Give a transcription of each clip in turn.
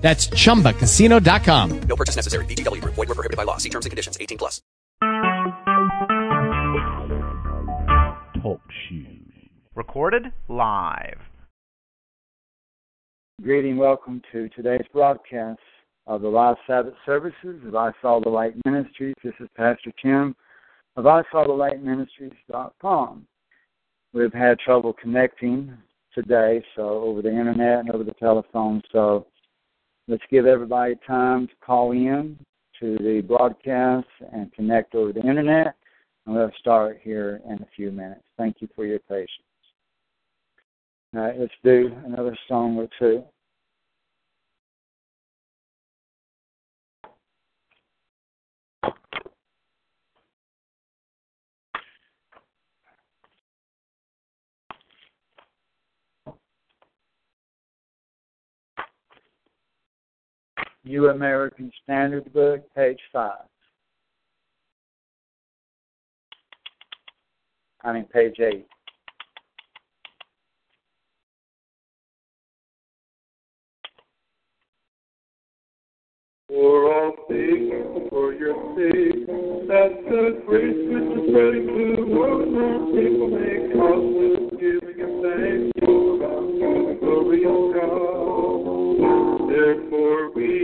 That's chumbacasino.com. No purchase necessary. VGW Group. Void were prohibited by law. See terms and conditions. 18 plus. Talk shoes. Recorded live. Greeting, welcome to today's broadcast of the Live Sabbath services of I Saw the Light Ministries. This is Pastor Tim of I Saw the Light Ministries.com. We've had trouble connecting today, so over the internet and over the telephone. So let's give everybody time to call in to the broadcast and connect over the internet. And we'll start here in a few minutes. Thank you for your patience. All right, let's do another song or two. New American Standard Book, page 5. I mean, page 8. For all things, for your sake, that the grace which is spreading to world, more people may come giving and thanks to the glory of God. Therefore we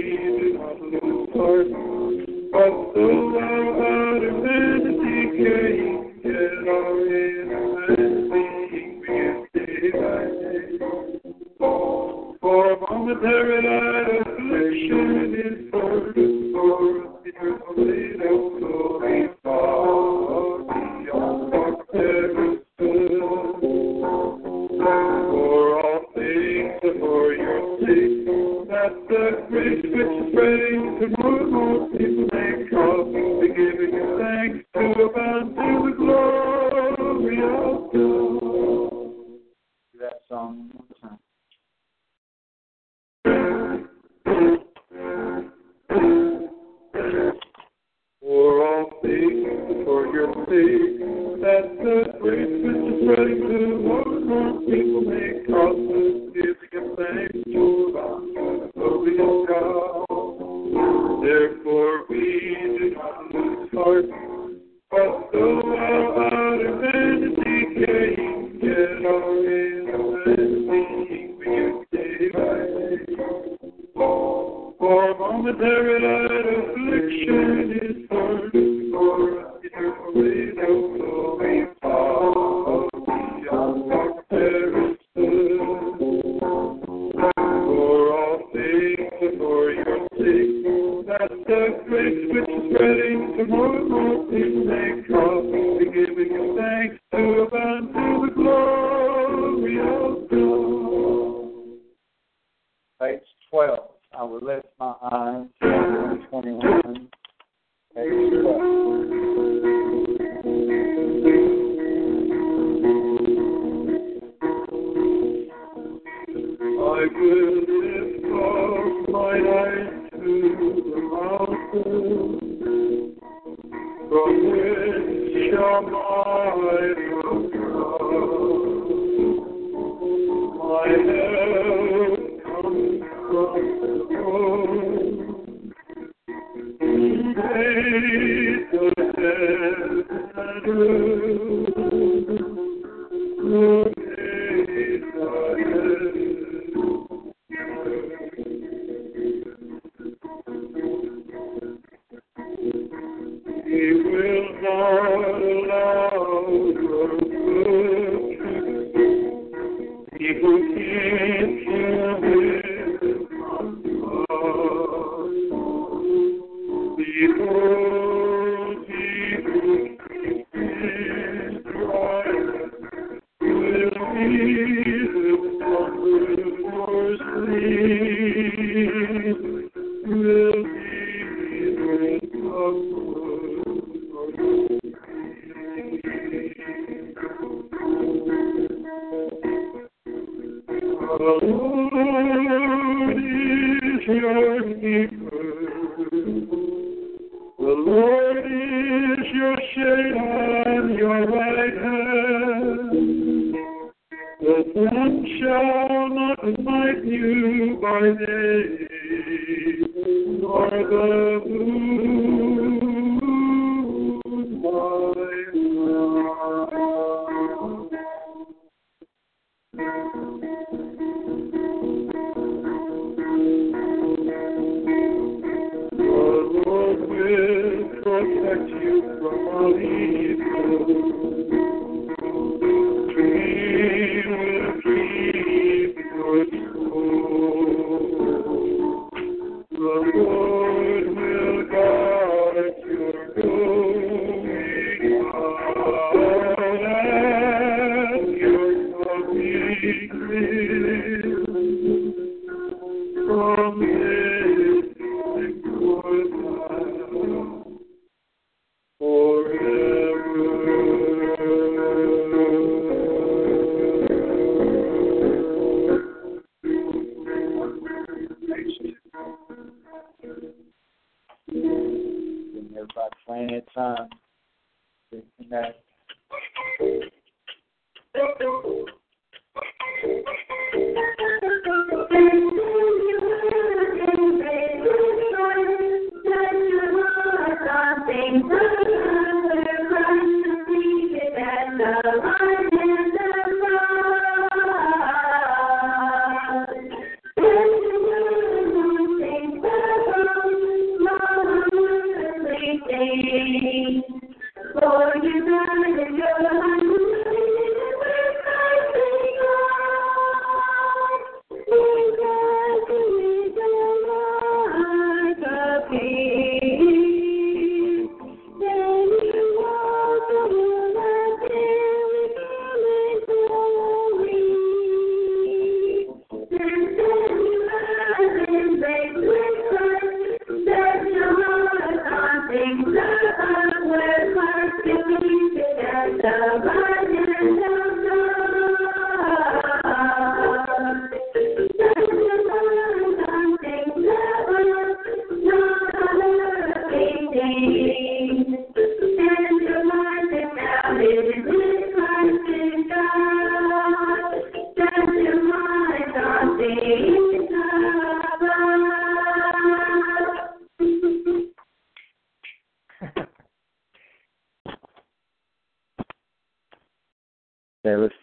الله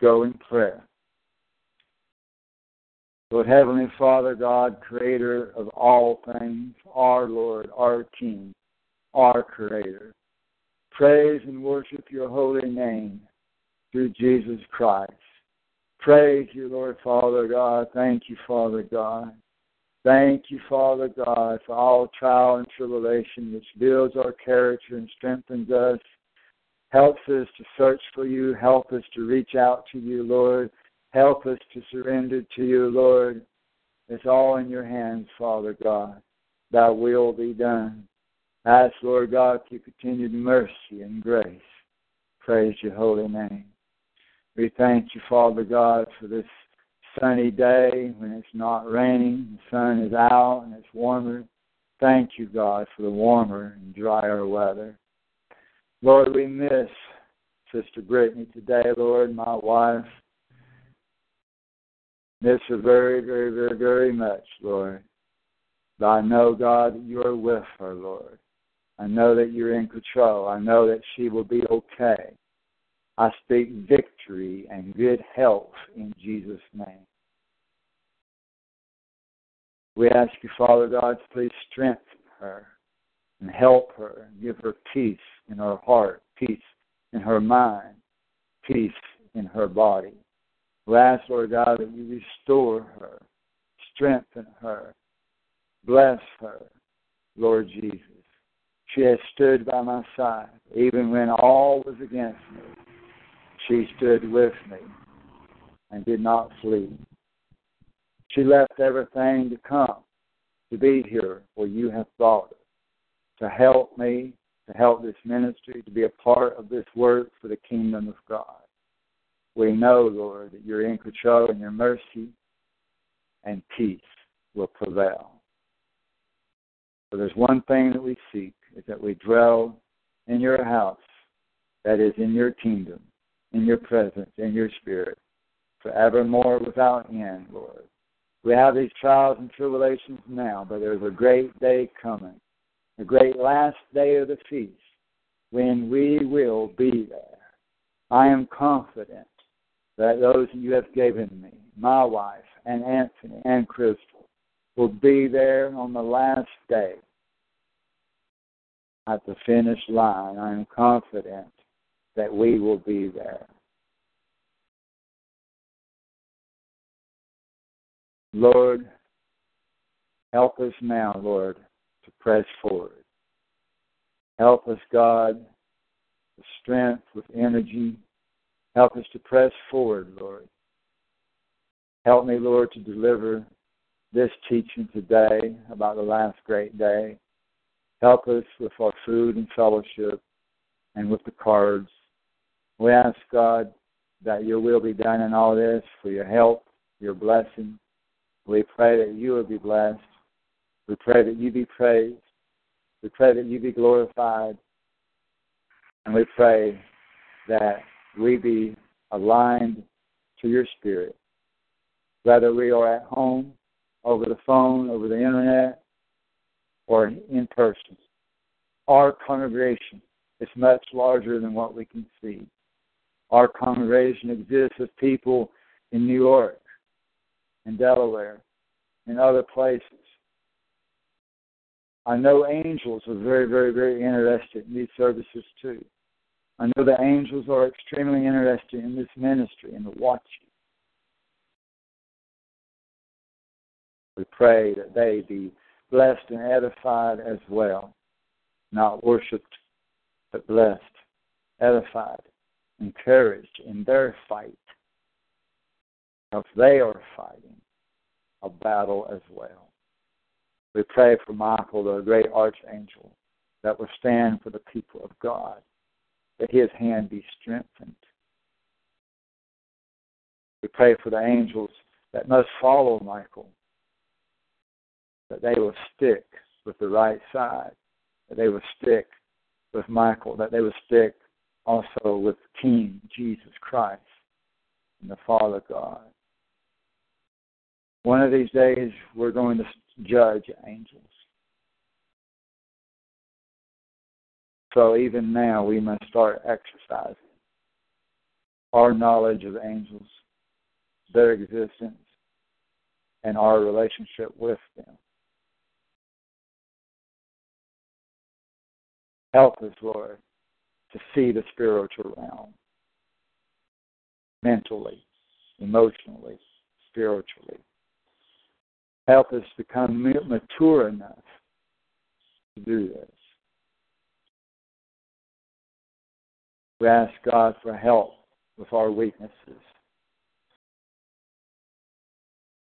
go in prayer. Lord Heavenly Father, God, creator of all things, our Lord, our King, our Creator, praise and worship your holy name through Jesus Christ. Praise you, Lord Father God. Thank you, Father God. Thank you, Father God, for all trial and tribulation which builds our character and strengthens us helps us to search for you, help us to reach out to you, Lord. Help us to surrender to you, Lord. It's all in your hands, Father God. Thy will be done. Ask, Lord God, for continued mercy and grace. Praise your holy name. We thank you, Father God, for this sunny day when it's not raining, the sun is out and it's warmer. Thank you, God, for the warmer and drier weather. Lord, we miss Sister Brittany today, Lord, my wife. Miss her very, very, very, very much, Lord. But I know, God, that you are with her, Lord. I know that you're in control. I know that she will be okay. I speak victory and good health in Jesus' name. We ask you, Father God, to please strengthen her and help her and give her peace in her heart, peace in her mind, peace in her body. We ask, Lord God, that you restore her, strengthen her, bless her, Lord Jesus. She has stood by my side, even when all was against me. She stood with me and did not flee. She left everything to come to be here where you have brought her, to help me, to help this ministry, to be a part of this work for the kingdom of God. We know, Lord, that you're in control and your mercy and peace will prevail. So there's one thing that we seek is that we dwell in your house that is in your kingdom, in your presence, in your spirit, forevermore without end, Lord. We have these trials and tribulations now, but there's a great day coming, a great last day of the feast, when we will be there. I am confident that those you have given me, my wife and Anthony and Crystal, will be there on the last day at the finish line. I am confident that we will be there. Lord, help us now, Lord, press forward. Help us, God, with strength, with energy. Help us to press forward, Lord. Help me, Lord, to deliver this teaching today about the last great day. Help us with our food and fellowship and with the cards. We ask, God, that your will be done in all this for your help, your blessing. We pray that you will be blessed. We pray that you be praised. We pray that you be glorified. And we pray that we be aligned to your spirit. Whether we are at home, over the phone, over the internet, or in person. Our congregation is much larger than what we can see. Our congregation exists of people in New York, in Delaware, in other places. I know angels are very, very, very interested in these services too. I know the angels are extremely interested in this ministry and the watching. We pray that they be blessed and edified as well, not worshipped, but blessed, edified, encouraged in their fight, because they are fighting a battle as well. We pray for Michael, the great archangel, that will stand for the people of God, that his hand be strengthened. We pray for the angels that must follow Michael, that they will stick with the right side, that they will stick with Michael, that they will stick also with King Jesus Christ and the Father God. One of these days, we're going to judge angels. So even now, we must start exercising our knowledge of angels, their existence, and our relationship with them. Help us, Lord, to see the spiritual realm mentally, emotionally, spiritually. Help us become mature enough to do this. We ask God for help with our weaknesses.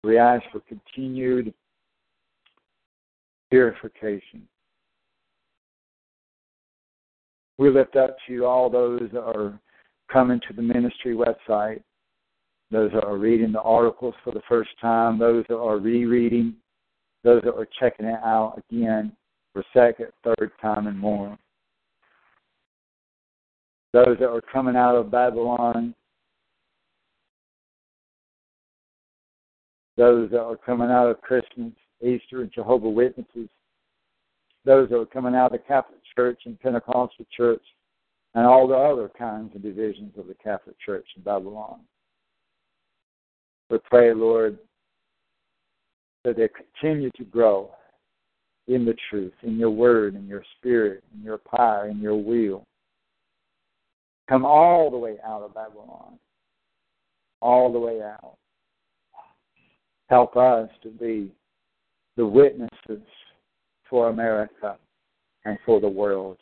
We ask for continued purification. We lift up to you all those that are coming to the ministry website those that are reading the articles for the first time, those that are rereading, those that are checking it out again for second, third time, and more. Those that are coming out of Babylon, those that are coming out of Christmas, Easter, and Jehovah Witnesses, those that are coming out of the Catholic Church and Pentecostal Church, and all the other kinds of divisions of the Catholic Church in Babylon. We pray, Lord, that they continue to grow in the truth, in your word, in your spirit, in your power, in your will. Come all the way out of Babylon, all the way out. Help us to be the witnesses for America and for the world.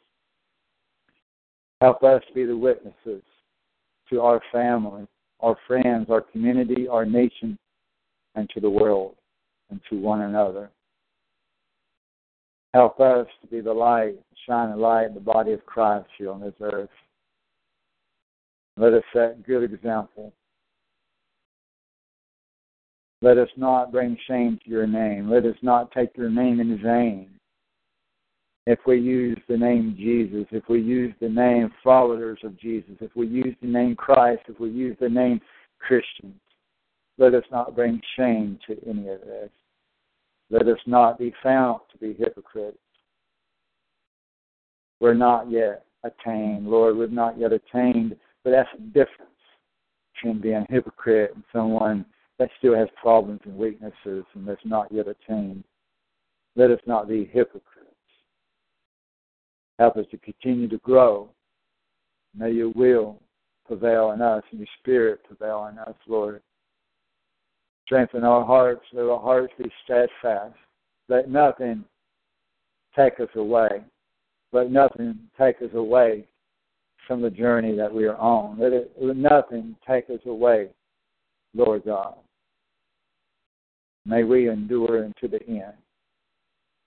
Help us be the witnesses to our family, our friends, our community, our nation, and to the world and to one another. Help us to be the light, shine a light in the body of Christ here on this earth. Let us set good example Let us not bring shame to your name. Let us not take your name in vain. If we use the name Jesus, if we use the name followers of Jesus, if we use the name Christ, if we use the name Christians, let us not bring shame to any of this. Let us not be found to be hypocrites. We're not yet attained, Lord. We've not yet attained, but that's the difference between being a hypocrite and someone that still has problems and weaknesses and that's not yet attained. Let us not be hypocrites. Help us to continue to grow. May your will prevail in us and your spirit prevail in us, Lord. Strengthen our hearts. Let our hearts be steadfast. Let nothing take us away. Let nothing take us away from the journey that we are on. Let, it, let nothing take us away, Lord God. May we endure unto the end.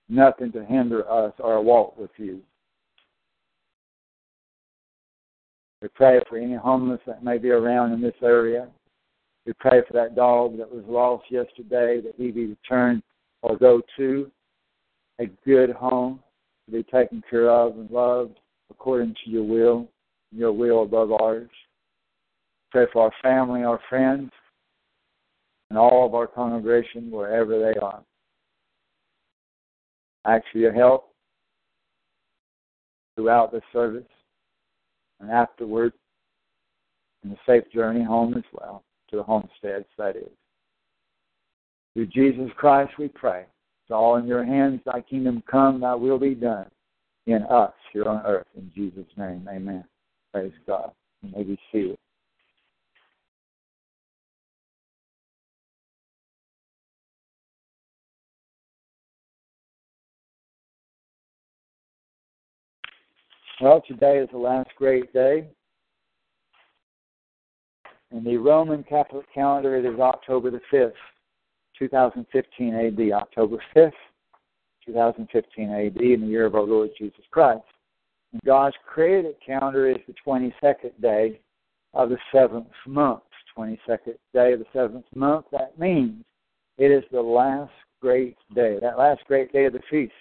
Nothing to hinder us our walk with you. We pray for any homeless that may be around in this area. We pray for that dog that was lost yesterday that he be returned or go to a good home to be taken care of and loved according to your will, your will above ours. Pray for our family, our friends, and all of our congregation wherever they are. Ask for your help throughout the service and afterward in a safe journey home as well, to the homesteads, that is. Through Jesus Christ we pray. It's all in your hands. Thy kingdom come, thy will be done in us here on earth. In Jesus' name, amen. Praise God. You may be seated. Well, today is the last great day. In the Roman Catholic calendar, it is October the 5th, 2015 AD. October 5th, 2015 AD, in the year of our Lord Jesus Christ. And God's created calendar is the 22nd day of the seventh month. 22nd day of the seventh month. That means it is the last great day, that last great day of the feast.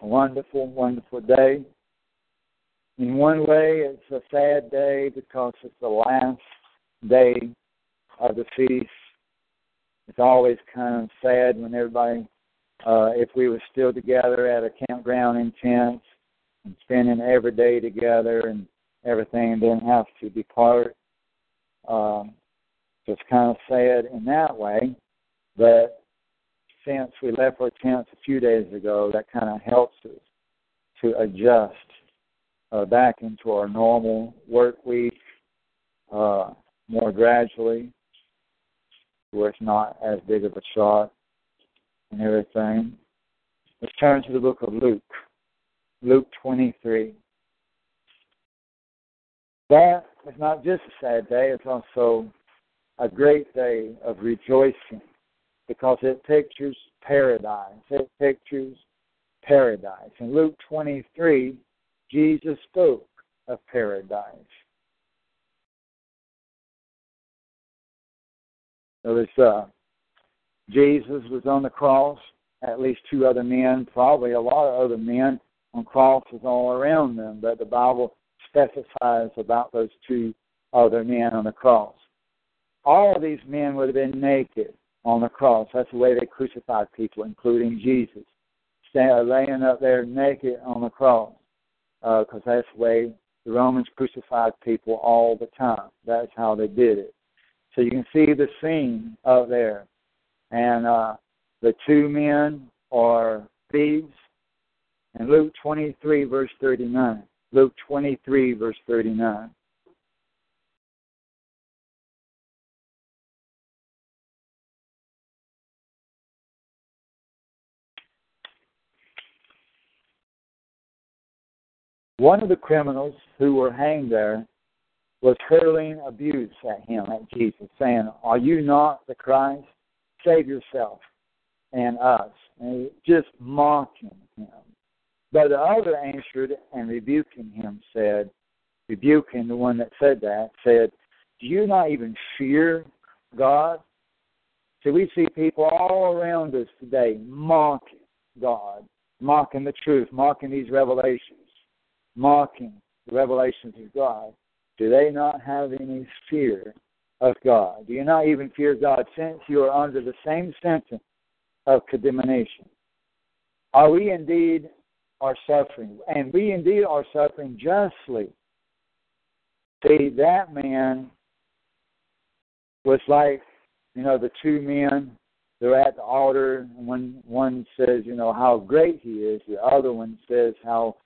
A wonderful, wonderful day in one way, it's a sad day because it's the last day of the feast. It's always kind of sad when everybody, uh, if we were still together at a campground in tents and spending every day together and everything, then have to depart. Um, so it's kind of sad in that way. But since we left our tents a few days ago, that kind of helps us to adjust uh, back into our normal work week uh, more gradually, where it's not as big of a shock and everything. Let's turn to the book of Luke, Luke 23. That is not just a sad day, it's also a great day of rejoicing because it pictures paradise. It pictures paradise. In Luke 23, Jesus spoke of paradise. Notice uh, Jesus was on the cross, at least two other men, probably a lot of other men on crosses all around them, but the Bible specifies about those two other men on the cross. All of these men would have been naked on the cross. That's the way they crucified people, including Jesus, laying up there naked on the cross because uh, that's the way the Romans crucified people all the time. That's how they did it. So you can see the scene up there. And uh, the two men are thieves. And Luke 23, verse 39. Luke 23, verse 39. One of the criminals who were hanged there was hurling abuse at him, at Jesus, saying, Are you not the Christ? Save yourself and us. And just mocking him. But the other answered and rebuking him said, rebuking the one that said that, said, Do you not even fear God, So we see people all around us today mocking God, mocking the truth, mocking these revelations, mocking the revelations of God. Do they not have any fear of God? Do you not even fear God since you are under the same sentence of condemnation? Are we indeed are suffering? And we indeed are suffering justly. See, that man was like, you know, the two men they're at the altar and one one says, you know, how great he is, the other one says how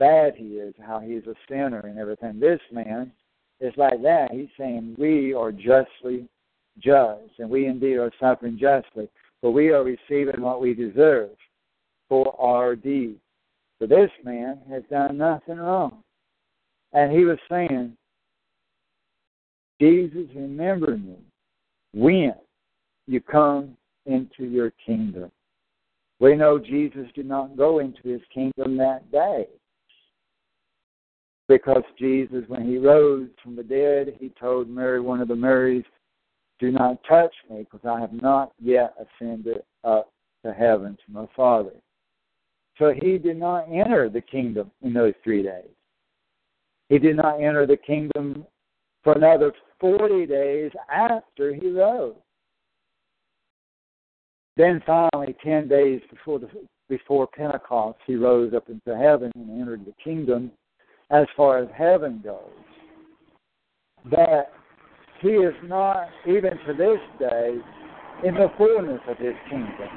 bad he is, how he's a sinner and everything. This man is like that. He's saying we are justly judged, and we indeed are suffering justly, but we are receiving what we deserve for our deeds. So this man has done nothing wrong. And he was saying, Jesus, remember me when you come into your kingdom. We know Jesus did not go into his kingdom that day. Because Jesus, when he rose from the dead, he told Mary, one of the Marys, Do not touch me, because I have not yet ascended up to heaven to my Father. So he did not enter the kingdom in those three days. He did not enter the kingdom for another 40 days after he rose. Then finally, 10 days before, the, before Pentecost, he rose up into heaven and entered the kingdom as far as heaven goes. That he is not, even to this day, in the fullness of his kingdom.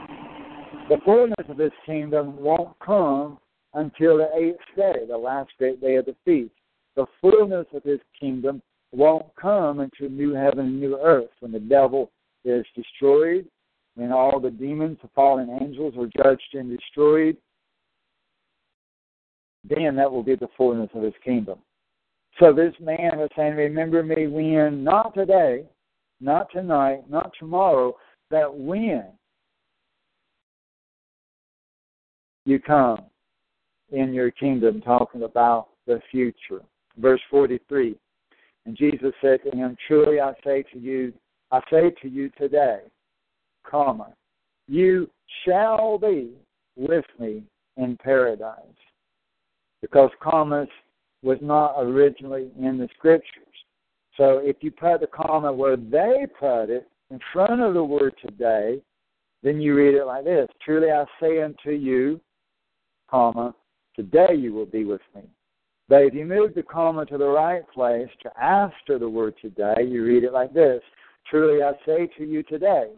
The fullness of his kingdom won't come until the eighth day, the last great day of the feast. The fullness of his kingdom won't come until new heaven and new earth, when the devil is destroyed, when all the demons, the fallen angels, are judged and destroyed. Then that will be the fullness of his kingdom. So this man was saying, Remember me when, not today, not tonight, not tomorrow, but when you come in your kingdom, talking about the future. Verse 43 And Jesus said to him, Truly I say to you, I say to you today, comma, you shall be with me in paradise. Because commas was not originally in the scriptures. So if you put the comma where they put it in front of the word today, then you read it like this Truly I say unto you, comma, today you will be with me. But if you move the comma to the right place to after the word today, you read it like this Truly I say to you today,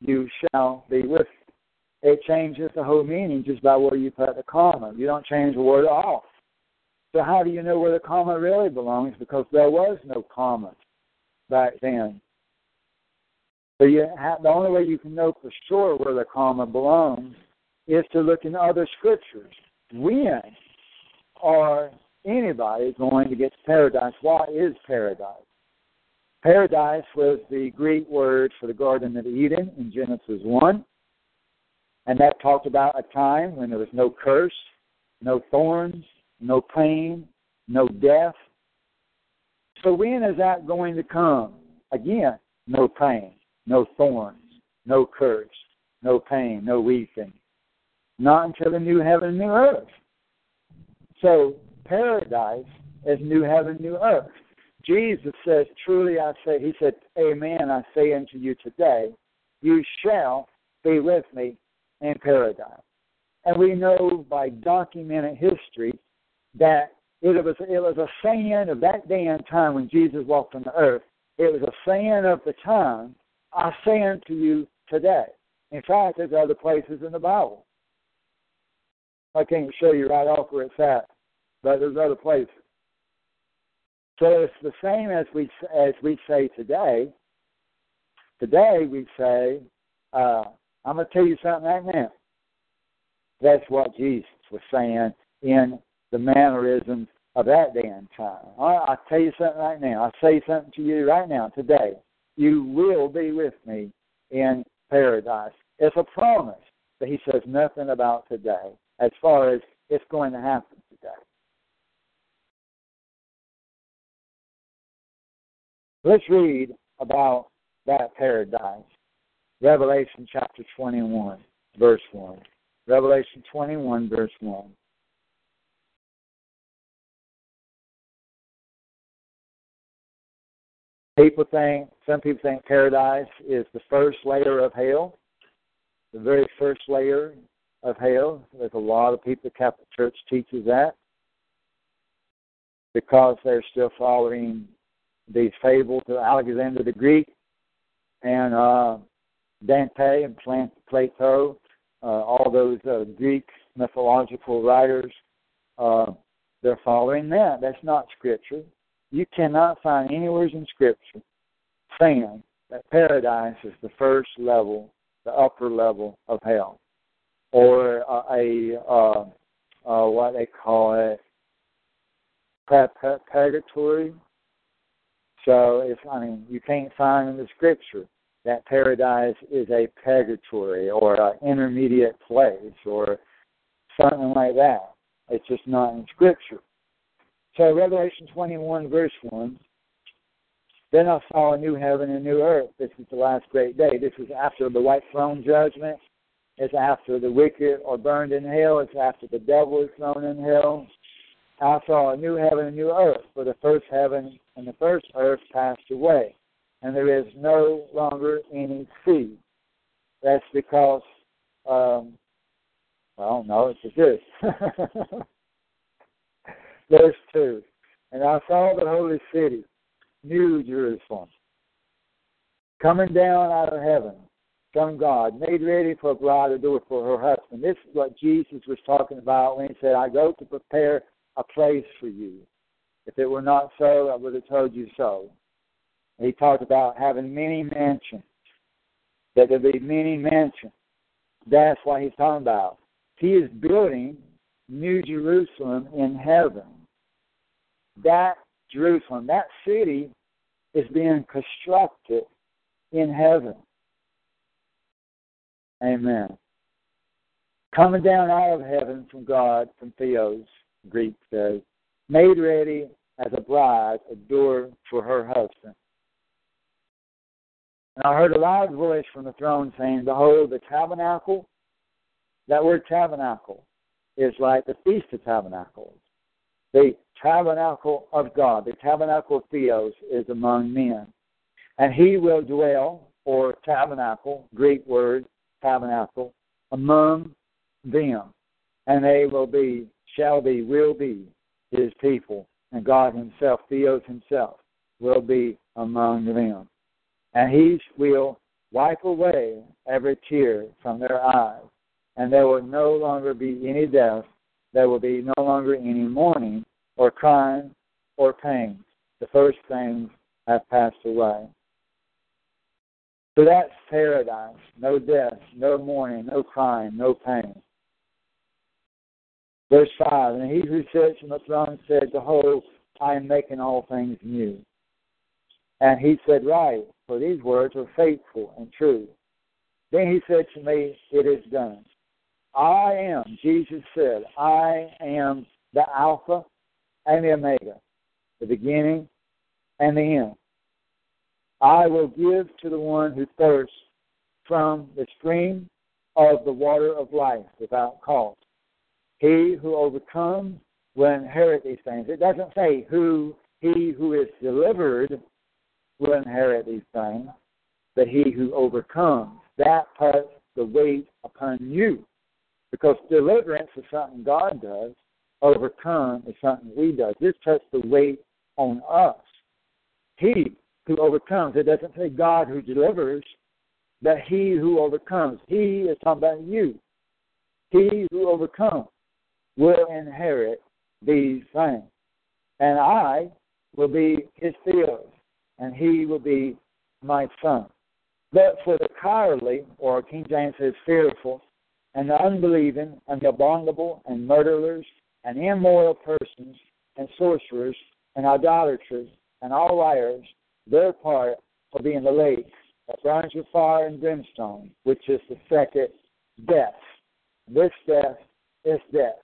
you shall be with. It changes the whole meaning just by where you put the comma. You don't change the word off. So how do you know where the comma really belongs? Because there was no comma back then. So you have, the only way you can know for sure where the comma belongs is to look in other scriptures. When are anybody going to get to paradise? What is paradise? Paradise was the Greek word for the Garden of Eden in Genesis 1. And that talked about a time when there was no curse, no thorns, no pain, no death. So when is that going to come? Again, no pain, no thorns, no curse, no pain, no weeping, not until the new heaven and new earth. So paradise is new heaven, new earth. Jesus says, Truly I say, He said, Amen, I say unto you today, you shall be with me in paradise. And we know by documented history that it was it was a saying of that day and time when Jesus walked on the earth. It was a saying of the time, I say unto you today. In fact, there's other places in the Bible. I can't show you right off where it's at, but there's other places. So it's the same as we as we say today. Today we say, uh, "I'm going to tell you something right now." That's what Jesus was saying in the mannerisms of that day and time. I'll tell you something right now. I say something to you right now, today. You will be with me in paradise. It's a promise, but he says nothing about today as far as it's going to happen today. Let's read about that paradise. Revelation chapter 21, verse 1. Revelation 21, verse 1. People think, some people think paradise is the first layer of hell, the very first layer of hell. There's a lot of people, the Catholic Church teaches that because they're still following these fables of Alexander the Greek and uh, Dante and Plato, uh, all those uh, Greek mythological writers. Uh, they're following that. That's not scripture. You cannot find anywhere in Scripture saying that paradise is the first level, the upper level of hell, or a uh, uh, what they call it purgatory. So it's I mean you can't find in the Scripture that paradise is a purgatory or an intermediate place or something like that. It's just not in Scripture. So Revelation 21, verse 1. Then I saw a new heaven and a new earth. This is the last great day. This is after the white throne judgment. It's after the wicked are burned in hell. It's after the devil is thrown in hell. I saw a new heaven and a new earth, for the first heaven and the first earth passed away, and there is no longer any sea. That's because, um, well, no, it's a this. Verse 2 And I saw the holy city, New Jerusalem, coming down out of heaven from God, made ready for a bride adorned for her husband. This is what Jesus was talking about when he said, I go to prepare a place for you. If it were not so, I would have told you so. He talked about having many mansions, that there be many mansions. That's what he's talking about. He is building New Jerusalem in heaven that Jerusalem, that city, is being constructed in heaven. Amen. Coming down out of heaven from God, from Theos, Greek says, made ready as a bride, adored for her husband. And I heard a loud voice from the throne saying, Behold, the tabernacle, that word tabernacle is like the Feast of Tabernacles the tabernacle of God, the tabernacle of Theos, is among men. And he will dwell, or tabernacle, Greek word, tabernacle, among them. And they will be, shall be, will be his people. And God himself, Theos himself, will be among them. And he will wipe away every tear from their eyes. And there will no longer be any death there will be no longer any mourning or crying or pain. The first things have passed away. So that's paradise. No death, no mourning, no crying, no pain. Verse 5 And he who sits on the throne said, Behold, I am making all things new. And he said, Write, for these words are faithful and true. Then he said to me, It is done. I am, Jesus said, I am the Alpha and the Omega, the beginning and the end. I will give to the one who thirsts from the stream of the water of life without cost. He who overcomes will inherit these things. It doesn't say who he who is delivered will inherit these things, but he who overcomes. That puts the weight upon you. Because deliverance is something God does, overcome is something we do. This puts the weight on us. He who overcomes, it doesn't say God who delivers, but he who overcomes. He is talking about you. He who overcomes will inherit these things. And I will be his field, and he will be my son. But for the cowardly, or King James says fearful, and the unbelieving, and the abominable, and murderers, and immoral persons, and sorcerers, and idolaters, and all liars, their part will be in the lake that burns with fire and brimstone, which is the second death. This death is death.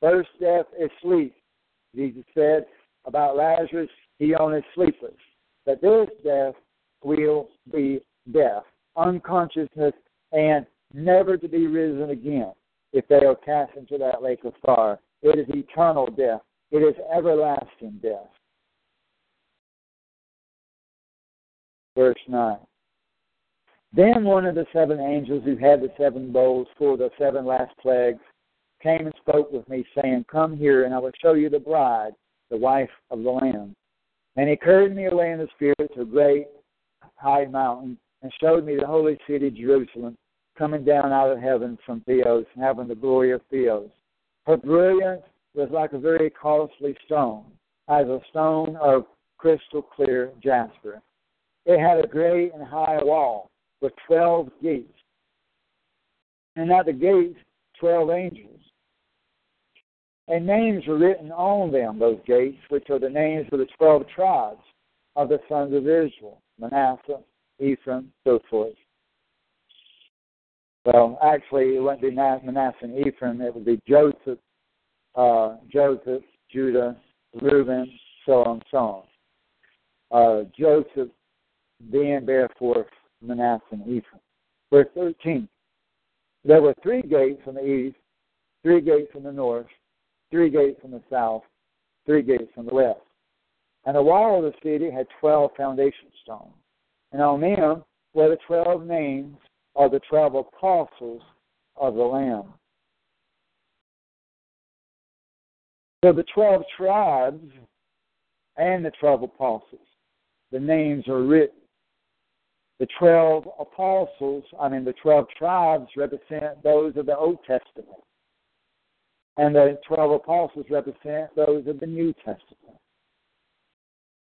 First death is sleep. Jesus said about Lazarus, he only sleepeth. But this death will be death, unconsciousness, and never to be risen again if they are cast into that lake of fire. It is eternal death. It is everlasting death. Verse 9. Then one of the seven angels who had the seven bowls of the seven last plagues came and spoke with me, saying, Come here, and I will show you the bride, the wife of the Lamb. And he carried me away in the Spirit to a great high mountain, and showed me the holy city, Jerusalem, coming down out of heaven from Theos, having the glory of Theos. Her brilliance was like a very costly stone, as a stone of crystal clear jasper. It had a great and high wall with twelve gates, and at the gates twelve angels. And names were written on them, those gates, which are the names of the twelve tribes of the sons of Israel Manasseh, Ephraim, so forth. Well, actually, it wouldn't be Manasseh and Ephraim. It would be Joseph, uh, Joseph, Judah, Reuben, so on, and so on. Uh, Joseph then bear forth Manasseh and Ephraim. Verse 13. There were three gates from the east, three gates from the north, three gates from the south, three gates from the west. And the wall of the city had twelve foundation stones. And on them were the twelve names of the twelve apostles of the Lamb. So the twelve tribes and the twelve apostles, the names are written. The twelve apostles, I mean the twelve tribes represent those of the Old Testament. And the twelve apostles represent those of the New Testament.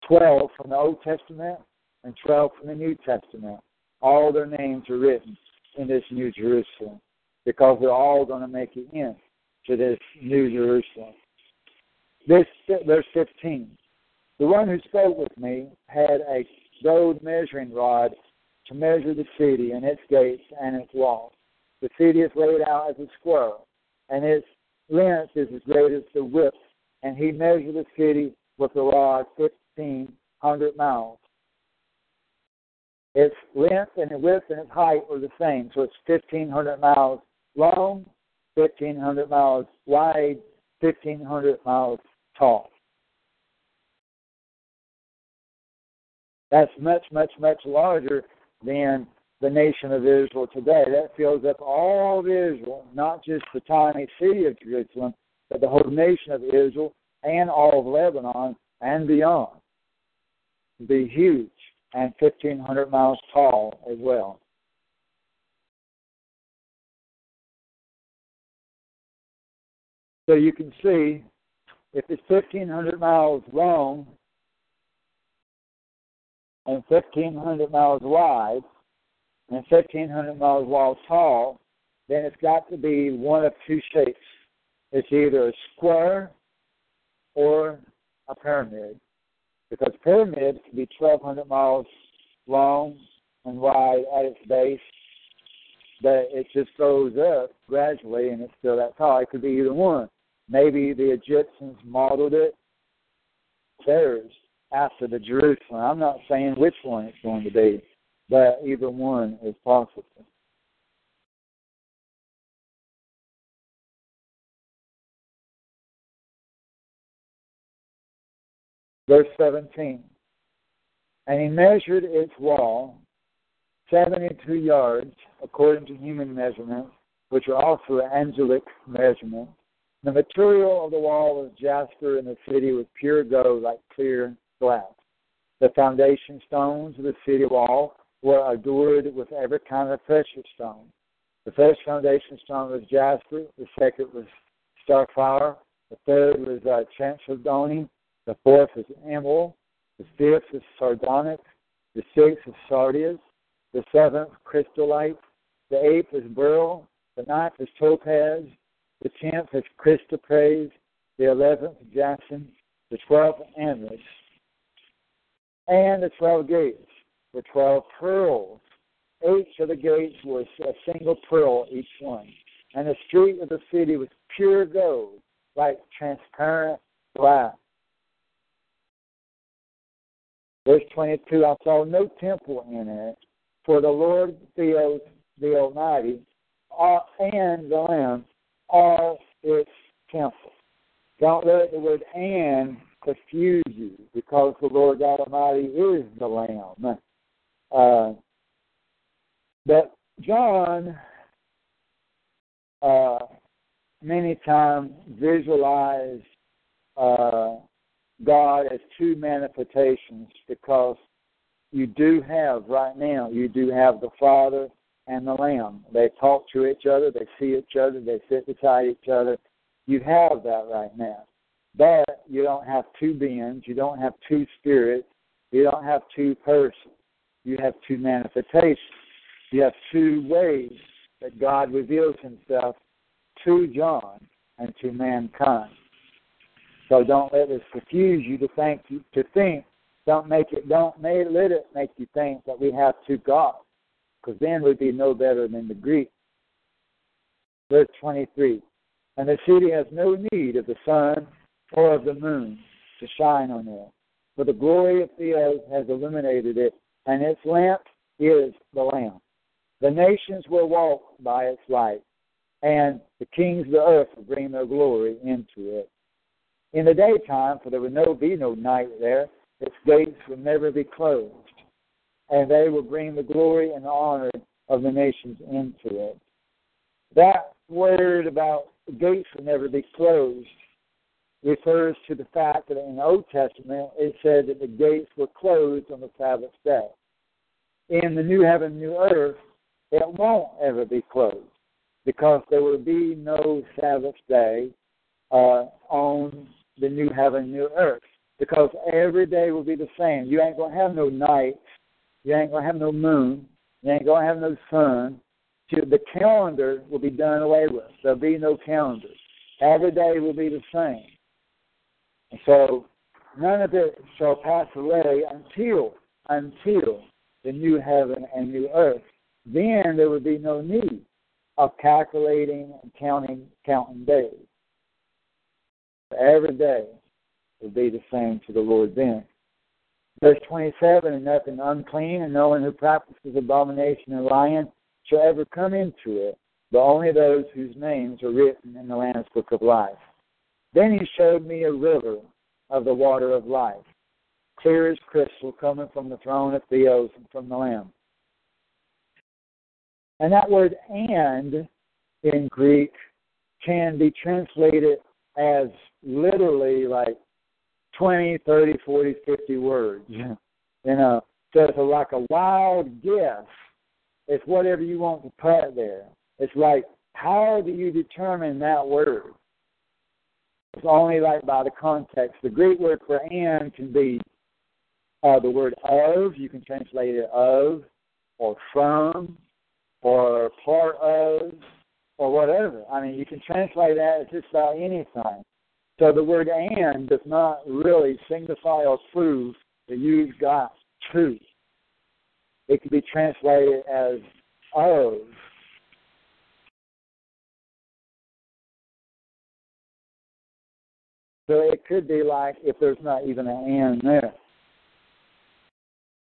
Twelve from the Old Testament and twelve from the New Testament all their names are written in this New Jerusalem because they're all going to make it in to this New Jerusalem. This verse 15. The one who spoke with me had a gold measuring rod to measure the city and its gates and its walls. The city is laid out as a square, and its length is as great as the width. And he measured the city with a rod fifteen hundred miles. Its length and its width and its height were the same, so it's 1,500 miles long, 1,500 miles wide, 1,500 miles tall. That's much, much, much larger than the nation of Israel today. That fills up all of Israel, not just the tiny city of Jerusalem, but the whole nation of Israel and all of Lebanon and beyond. Be huge and 1,500 miles tall as well. So you can see if it's 1,500 miles long and 1,500 miles wide and 1,500 miles wide tall, then it's got to be one of two shapes. It's either a square or a pyramid because pyramid can be 1,200 miles long and wide at its base, but it just goes up gradually and it's still that tall. It could be either one. Maybe the Egyptians modeled it theirs after the Jerusalem. I'm not saying which one it's going to be, but either one is possible. Verse 17. And he measured its wall 72 yards according to human measurements, which are also angelic measurements. The material of the wall was jasper, and the city was pure gold like clear glass. The foundation stones of the city wall were adorned with every kind of precious stone. The first foundation stone was jasper, the second was sapphire, the third was uh, chalcedony, the fourth is emerald. The fifth is sardonyx. The sixth is sardius. The seventh, chrysolite. The eighth is beryl. The ninth is topaz. The tenth is chrysoprase. The eleventh, jacinth. The twelfth, amethyst. And the twelve gates were twelve pearls. Each of the gates was a single pearl, each one. And the street of the city was pure gold, like transparent glass. Verse 22 I saw no temple in it, For the Lord Theos, the Almighty, are, and the Lamb are its temple. Don't let the word and confuse you because the Lord God Almighty is the Lamb. Uh, but John uh, many times visualized uh, God as two manifestations because you do have right now, you do have the Father and the Lamb. They talk to each other, they see each other, they sit beside each other. You have that right now. But you don't have two beings, you don't have two spirits, you don't have two persons. You have two manifestations. You have two ways that God reveals himself to John and to mankind. So don't let this confuse you to think to think. Don't make it. Don't may, let it make you think that we have two gods, because then we'd be no better than the Greek. Verse twenty-three, and the city has no need of the sun or of the moon to shine on it, for the glory of Theos has illuminated it, and its lamp is the Lamb. The nations will walk by its light, and the kings of the earth will bring their glory into it. In the daytime, for there will no be no night there, its gates will never be closed, and they will bring the glory and honor of the nations into it. That word about gates will never be closed refers to the fact that in the Old Testament it said that the gates were closed on the Sabbath day. In the new heaven, new earth, it won't ever be closed because there will be no Sabbath day uh, on the new heaven, new earth. Because every day will be the same. You ain't gonna have no night. You ain't gonna have no moon. You ain't gonna have no sun. The calendar will be done away with. There'll be no calendar. Every day will be the same. So none of it shall pass away until until the new heaven and new earth. Then there would be no need of calculating and counting counting days. Every day will be the same to the Lord then. Verse 27 And nothing unclean, and no one who practices abomination and lying shall ever come into it, but only those whose names are written in the Lamb's book of life. Then he showed me a river of the water of life, clear as crystal, coming from the throne of Theos and from the Lamb. And that word and in Greek can be translated as literally like 20, 30, 40, 50 words. Yeah. You know, so it's like a wild guess. It's whatever you want to put there. It's like, how do you determine that word? It's only like by the context. The Greek word for and can be uh, the word of. You can translate it of or from or part of or whatever. I mean, you can translate that as just about anything. So the word and does not really signify or prove that you've got truth. It can be translated as of. So it could be like if there's not even an and there.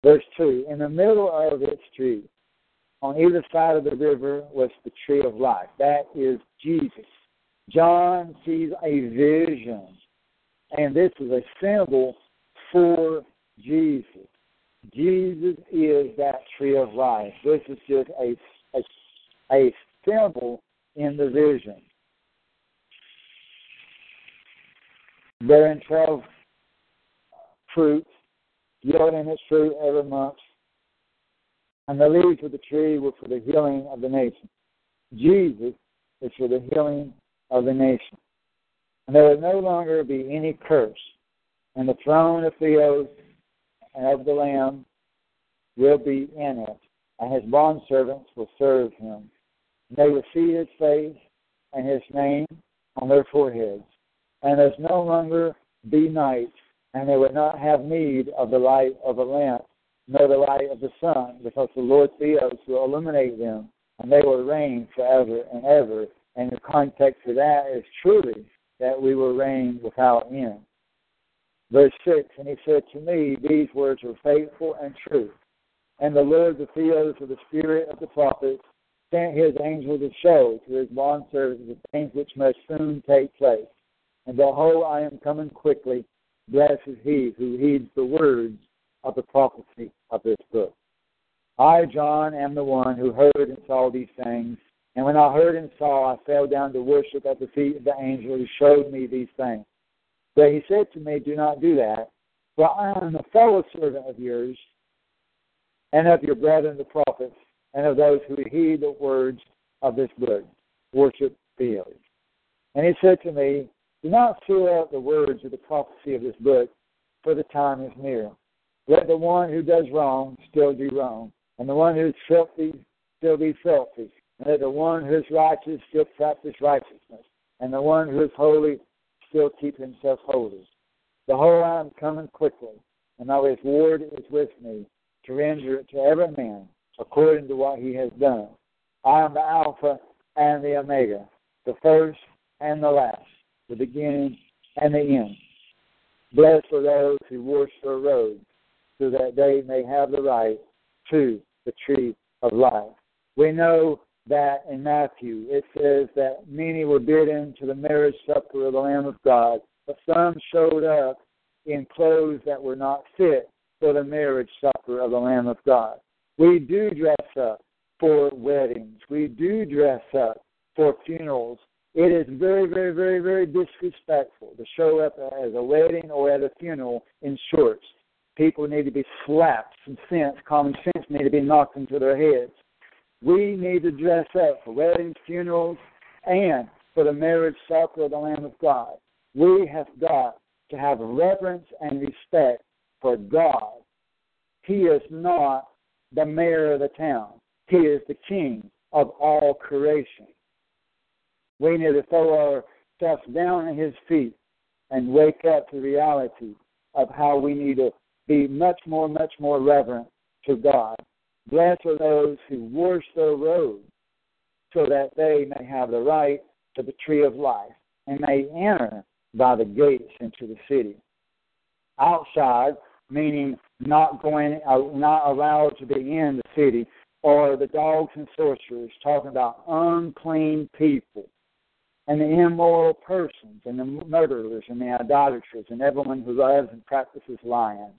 Verse 2 In the middle of its tree, on either side of the river was the tree of life. That is Jesus. John sees a vision, and this is a symbol for Jesus. Jesus is that tree of life. This is just a, a, a symbol in the vision. Bearing 12 fruits, yielding its fruit every month, and the leaves of the tree were for the healing of the nation. Jesus is for the healing of the nation. And there will no longer be any curse, and the throne of Theos and of the Lamb will be in it, and his bondservants will serve him. And they will see his face and his name on their foreheads. And there's no longer be night, and they would not have need of the light of a lamp nor the light of the sun, because the Lord Theos will illuminate them, and they will reign forever and ever. And the context of that is truly that we will reign without end. Verse 6 And he said to me, These words are faithful and true. And the Lord, the theos of the spirit of the prophets, sent his angel to show to his bondservants the things which must soon take place. And behold, I am coming quickly. Blessed is he who heeds the words of the prophecy of this book. I, John, am the one who heard and saw these things. And when I heard and saw, I fell down to worship at the feet of the angel who showed me these things. But he said to me, Do not do that, for I am a fellow servant of yours and of your brethren the prophets and of those who heed the words of this book. Worship daily. And he said to me, Do not fear out the words of the prophecy of this book, for the time is near. Let the one who does wrong still do wrong, and the one who is filthy still be filthy, and let the one who is righteous still practice righteousness, and the one who is holy still keep himself holy. Behold, I am coming quickly, and my reward is with me to render it to every man according to what he has done. I am the Alpha and the Omega, the first and the last, the beginning and the end. Blessed are those who wash their robes, so that they may have the right to the tree of life. We know that in Matthew it says that many were bidden to the marriage supper of the Lamb of God, but some showed up in clothes that were not fit for the marriage supper of the Lamb of God. We do dress up for weddings. We do dress up for funerals. It is very, very, very, very disrespectful to show up as a wedding or at a funeral in shorts. People need to be slapped. Some sense, common sense, need to be knocked into their heads. We need to dress up for weddings, funerals, and for the marriage supper of the Lamb of God. We have got to have reverence and respect for God. He is not the mayor of the town. He is the king of all creation. We need to throw ourselves down at his feet and wake up to the reality of how we need to be much more, much more reverent to God. Blessed are those who wash their robes so that they may have the right to the tree of life and may enter by the gates into the city. Outside, meaning not going, not allowed to be in the city, or the dogs and sorcerers, talking about unclean people, and the immoral persons, and the murderers, and the idolaters, and everyone who loves and practices lying.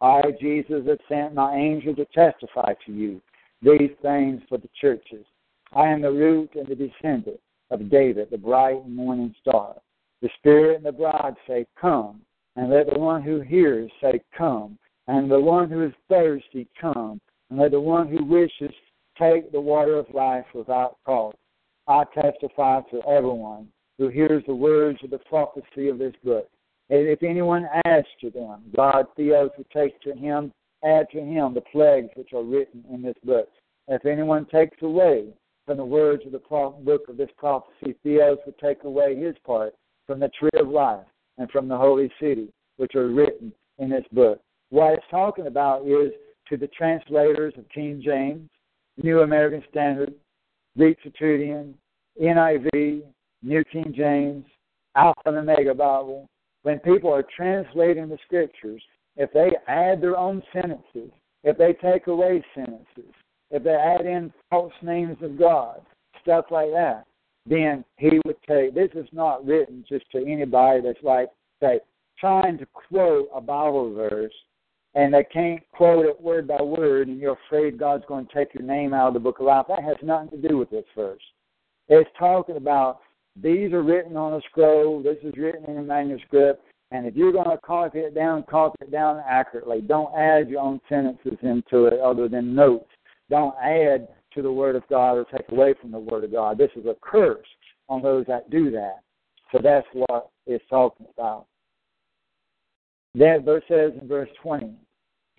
I, Jesus, have sent my angel to testify to you these things for the churches. I am the root and the descendant of David, the bright morning star. The Spirit and the bride say, Come. And let the one who hears say, Come. And the one who is thirsty, come. And let the one who wishes take the water of life without cost. I testify to everyone who hears the words of the prophecy of this book. And if anyone adds to them, God Theos will take to him, add to him the plagues which are written in this book. If anyone takes away from the words of the book of this prophecy, Theos will take away his part from the tree of life and from the holy city, which are written in this book. What it's talking about is to the translators of King James, New American Standard, Greek Septuagint, NIV, New King James, Alpha and Omega Bible. When people are translating the scriptures, if they add their own sentences, if they take away sentences, if they add in false names of God, stuff like that, then he would take this is not written just to anybody that's like say trying to quote a Bible verse and they can't quote it word by word and you're afraid God's going to take your name out of the book of life. That has nothing to do with this verse. It's talking about these are written on a scroll, this is written in a manuscript, and if you're going to copy it down, copy it down accurately. Don't add your own sentences into it other than notes. Don't add to the Word of God or take away from the Word of God. This is a curse on those that do that. So that's what it's talking about. That verse says in verse 20,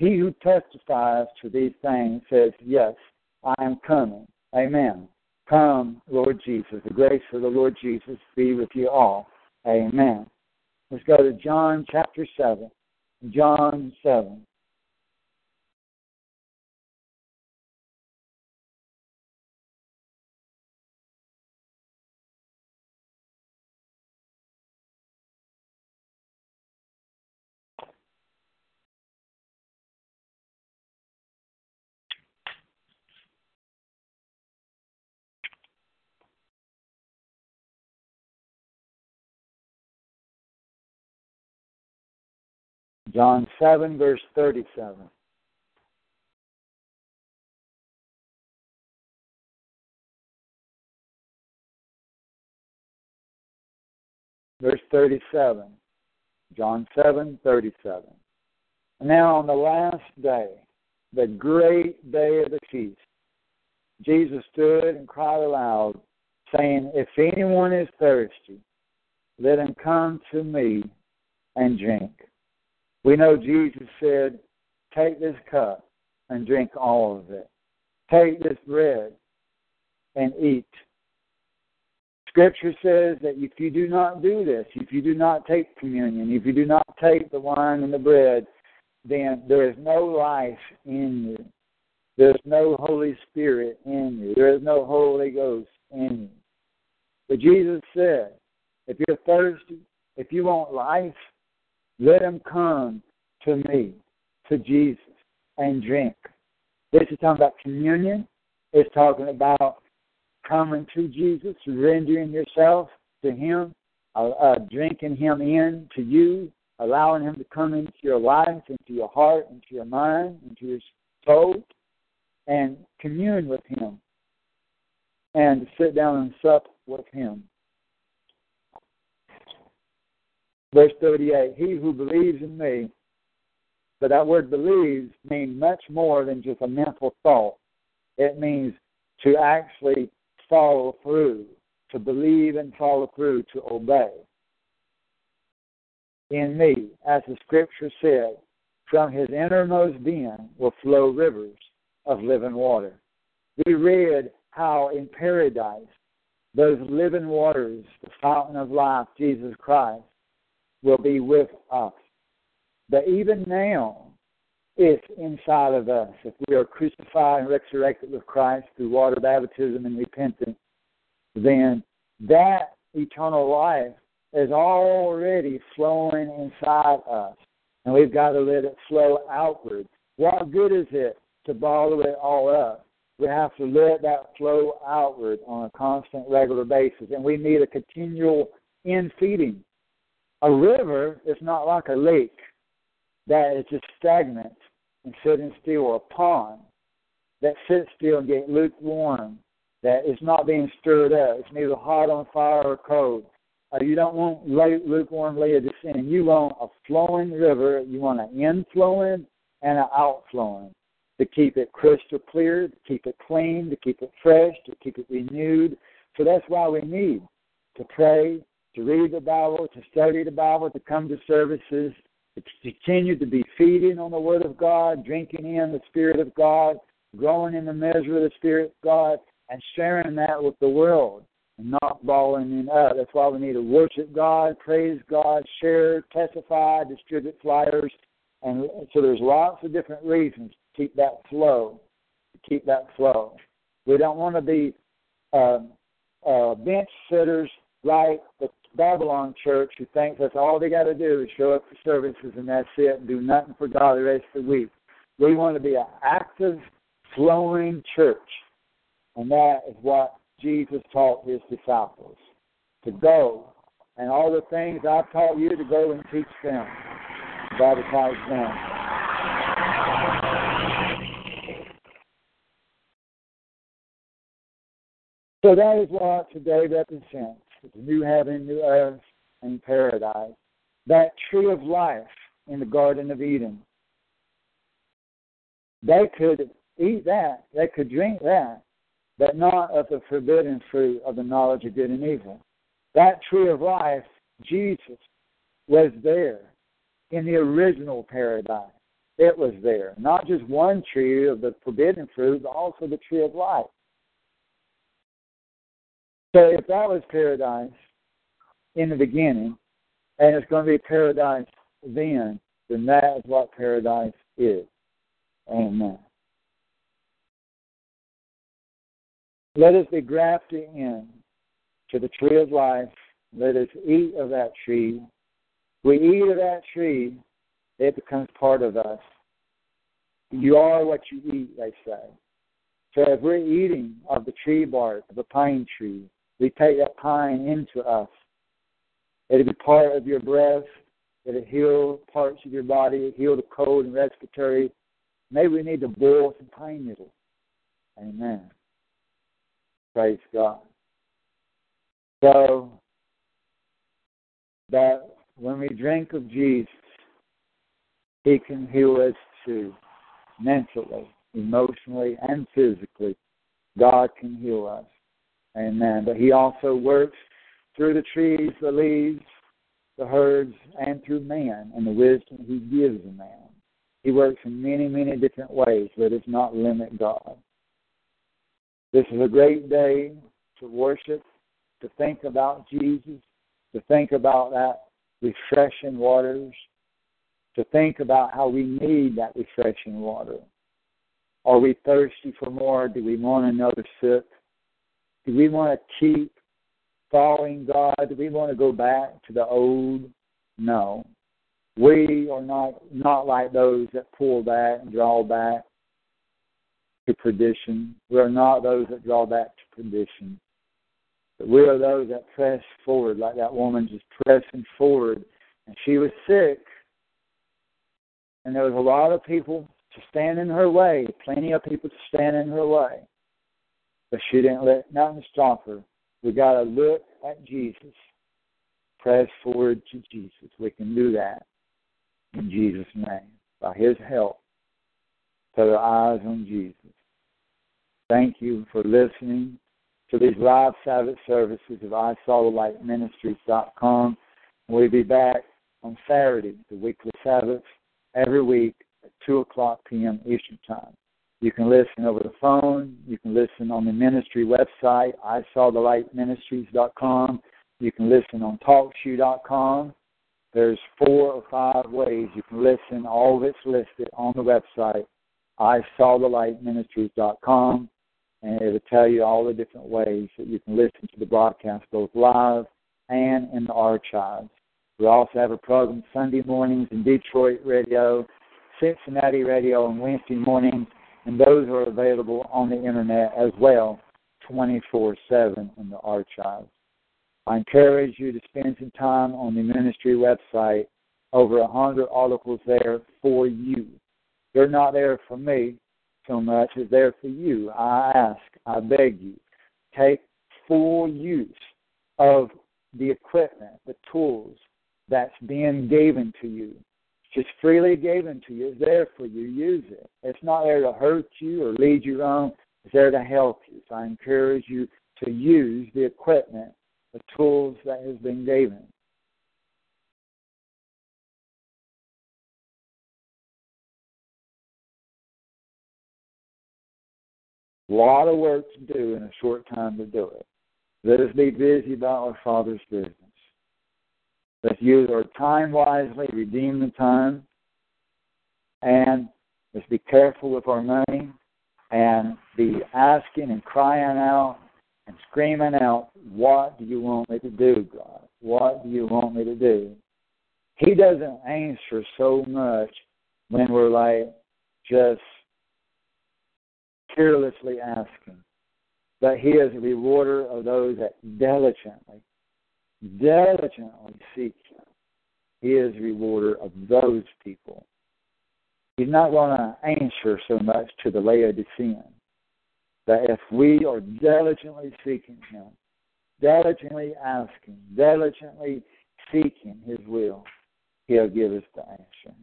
He who testifies to these things says, Yes, I am coming. Amen. Come, Lord Jesus. The grace of the Lord Jesus be with you all. Amen. Let's go to John chapter 7. John 7. John 7, verse 37. Verse 37. John 7, 37. Now, on the last day, the great day of the feast, Jesus stood and cried aloud, saying, If anyone is thirsty, let him come to me and drink. We know Jesus said, Take this cup and drink all of it. Take this bread and eat. Scripture says that if you do not do this, if you do not take communion, if you do not take the wine and the bread, then there is no life in you. There's no Holy Spirit in you. There is no Holy Ghost in you. But Jesus said, if you're thirsty, if you want life, let him come to me, to Jesus, and drink. This is talking about communion. It's talking about coming to Jesus, surrendering yourself to Him, uh, uh, drinking Him in to you, allowing Him to come into your life, into your heart, into your mind, into your soul, and commune with Him, and sit down and sup with Him. Verse 38 He who believes in me, but that word believes means much more than just a mental thought. It means to actually follow through, to believe and follow through, to obey. In me, as the scripture said, from his innermost being will flow rivers of living water. We read how in paradise, those living waters, the fountain of life, Jesus Christ, will be with us. But even now, it's inside of us. If we are crucified and resurrected with Christ through water baptism and repentance, then that eternal life is already flowing inside us. And we've got to let it flow outward. What good is it to bottle it all up? We have to let that flow outward on a constant, regular basis. And we need a continual in feeding. A river is not like a lake that is just stagnant and sitting still, or a pond that sits still and get lukewarm, that is not being stirred up. It's neither hot on fire or cold. Uh, you don't want lukewarm Laodicean. You want a flowing river. You want an inflowing and an outflowing to keep it crystal clear, to keep it clean, to keep it fresh, to keep it renewed. So that's why we need to pray, to read the Bible, to study the Bible, to come to services, to continue to be feeding on the Word of God, drinking in the Spirit of God, growing in the measure of the Spirit of God, and sharing that with the world and not balling it up. That's why we need to worship God, praise God, share, testify, distribute flyers. And so there's lots of different reasons to keep that flow, to keep that flow. We don't want to be uh, uh, bench sitters like the Babylon church who thinks that's all they got to do is show up for services and that's it and do nothing for God the rest of the week. We want to be an active, flowing church. And that is what Jesus taught his disciples to go and all the things I've taught you to go and teach them, baptize them. So that is what today represents the new heaven, new earth, and paradise. That tree of life in the Garden of Eden. They could eat that, they could drink that, but not of the forbidden fruit of the knowledge of good and evil. That tree of life, Jesus, was there in the original paradise. It was there. Not just one tree of the forbidden fruit, but also the tree of life. So if that was paradise in the beginning, and it's going to be paradise then, then that is what paradise is. Amen. Let us be grafted in to the tree of life. Let us eat of that tree. We eat of that tree, it becomes part of us. You are what you eat, they say. So if we're eating of the tree bark of the pine tree, we take that pine into us. It'll be part of your breath, It'll heal parts of your body, heal the cold and respiratory. Maybe we need to boil some pine needles. Amen. Praise God. So that when we drink of Jesus, He can heal us too, mentally, emotionally, and physically. God can heal us. Amen. But He also works through the trees, the leaves, the herds, and through man and the wisdom He gives a man. He works in many, many different ways. Let us not limit God. This is a great day to worship, to think about Jesus, to think about that refreshing waters, to think about how we need that refreshing water. Are we thirsty for more? Do we want another sip? Do we want to keep following God? Do we want to go back to the old? No. We are not not like those that pull back and draw back to perdition. We are not those that draw back to perdition. But we are those that press forward, like that woman just pressing forward. And she was sick. And there was a lot of people to stand in her way, plenty of people to stand in her way. But she didn't let nothing stop her. We got to look at Jesus. Press forward to Jesus. We can do that in Jesus' name. By His help, put our eyes on Jesus. Thank you for listening to these live Sabbath services of ISawTheLightMinistries.com. We'll be back on Saturday, the weekly Sabbath, every week at 2 o'clock p.m. Eastern Time. You can listen over the phone. You can listen on the ministry website, ISawTheLightMinistries.com. You can listen on TalkShoe.com. There's four or five ways you can listen. All of it's listed on the website, ISawTheLightMinistries.com and it'll tell you all the different ways that you can listen to the broadcast, both live and in the archives. We also have a program Sunday mornings in Detroit radio, Cincinnati radio on Wednesday mornings, and those are available on the internet as well, 24 7 in the archives. I encourage you to spend some time on the ministry website. Over a hundred articles there for you. They're not there for me so much as they're there for you. I ask, I beg you, take full use of the equipment, the tools that's being given to you. It's just freely given to you. It's there for you. Use it. It's not there to hurt you or lead you wrong. It's there to help you. So I encourage you to use the equipment, the tools that has been given. A lot of work to do in a short time to do it. Let us be busy about our Father's business. Let's use our time wisely, redeem the time, and let's be careful with our money and be asking and crying out and screaming out, What do you want me to do, God? What do you want me to do? He doesn't answer so much when we're like just carelessly asking. But he is a rewarder of those that diligently, diligently seek him. He is rewarder of those people. He's not going to answer so much to the Laodicean. That if we are diligently seeking him, diligently asking, diligently seeking his will, he'll give us the answer.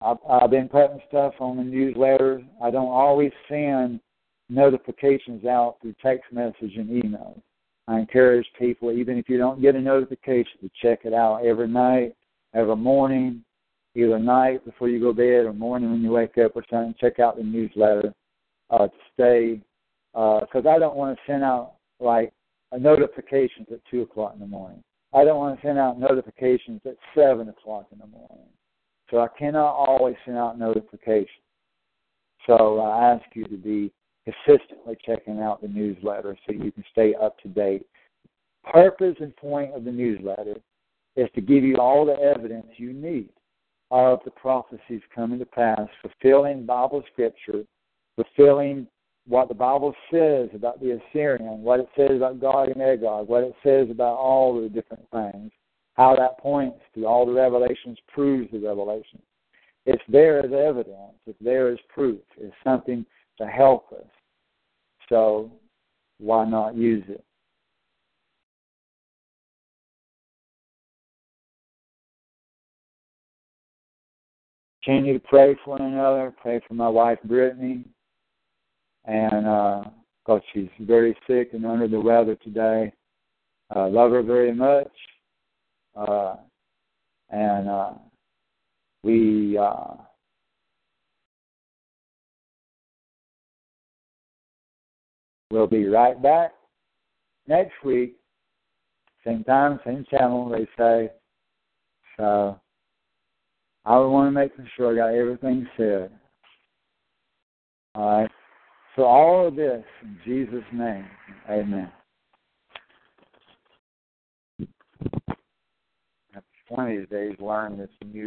I've, I've been putting stuff on the newsletter. I don't always send notifications out through text message and email. I encourage people, even if you don't get a notification, to check it out every night, every morning, either night before you go to bed or morning when you wake up or something. Check out the newsletter uh, to stay, because uh, I don't want to send out like a notifications at two o'clock in the morning. I don't want to send out notifications at seven o'clock in the morning. So I cannot always send out notifications. So I ask you to be consistently checking out the newsletter so you can stay up to date. Purpose and point of the newsletter is to give you all the evidence you need of the prophecies coming to pass, fulfilling Bible scripture, fulfilling what the Bible says about the Assyrian, what it says about Gog and Magog, what it says about all the different things, how that points to all the revelations proves the revelation. It's there as evidence. It's there as proof. It's something to help us. So why not use it? Continue to pray for one another. Pray for my wife Brittany, and because uh, she's very sick and under the weather today. Uh, love her very much, uh, and uh, we uh, will be right back next week, same time, same channel. They say so. I want to make sure I got everything said. All right. So all of this in Jesus' name, Amen. One of days, learn this new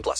18 plus.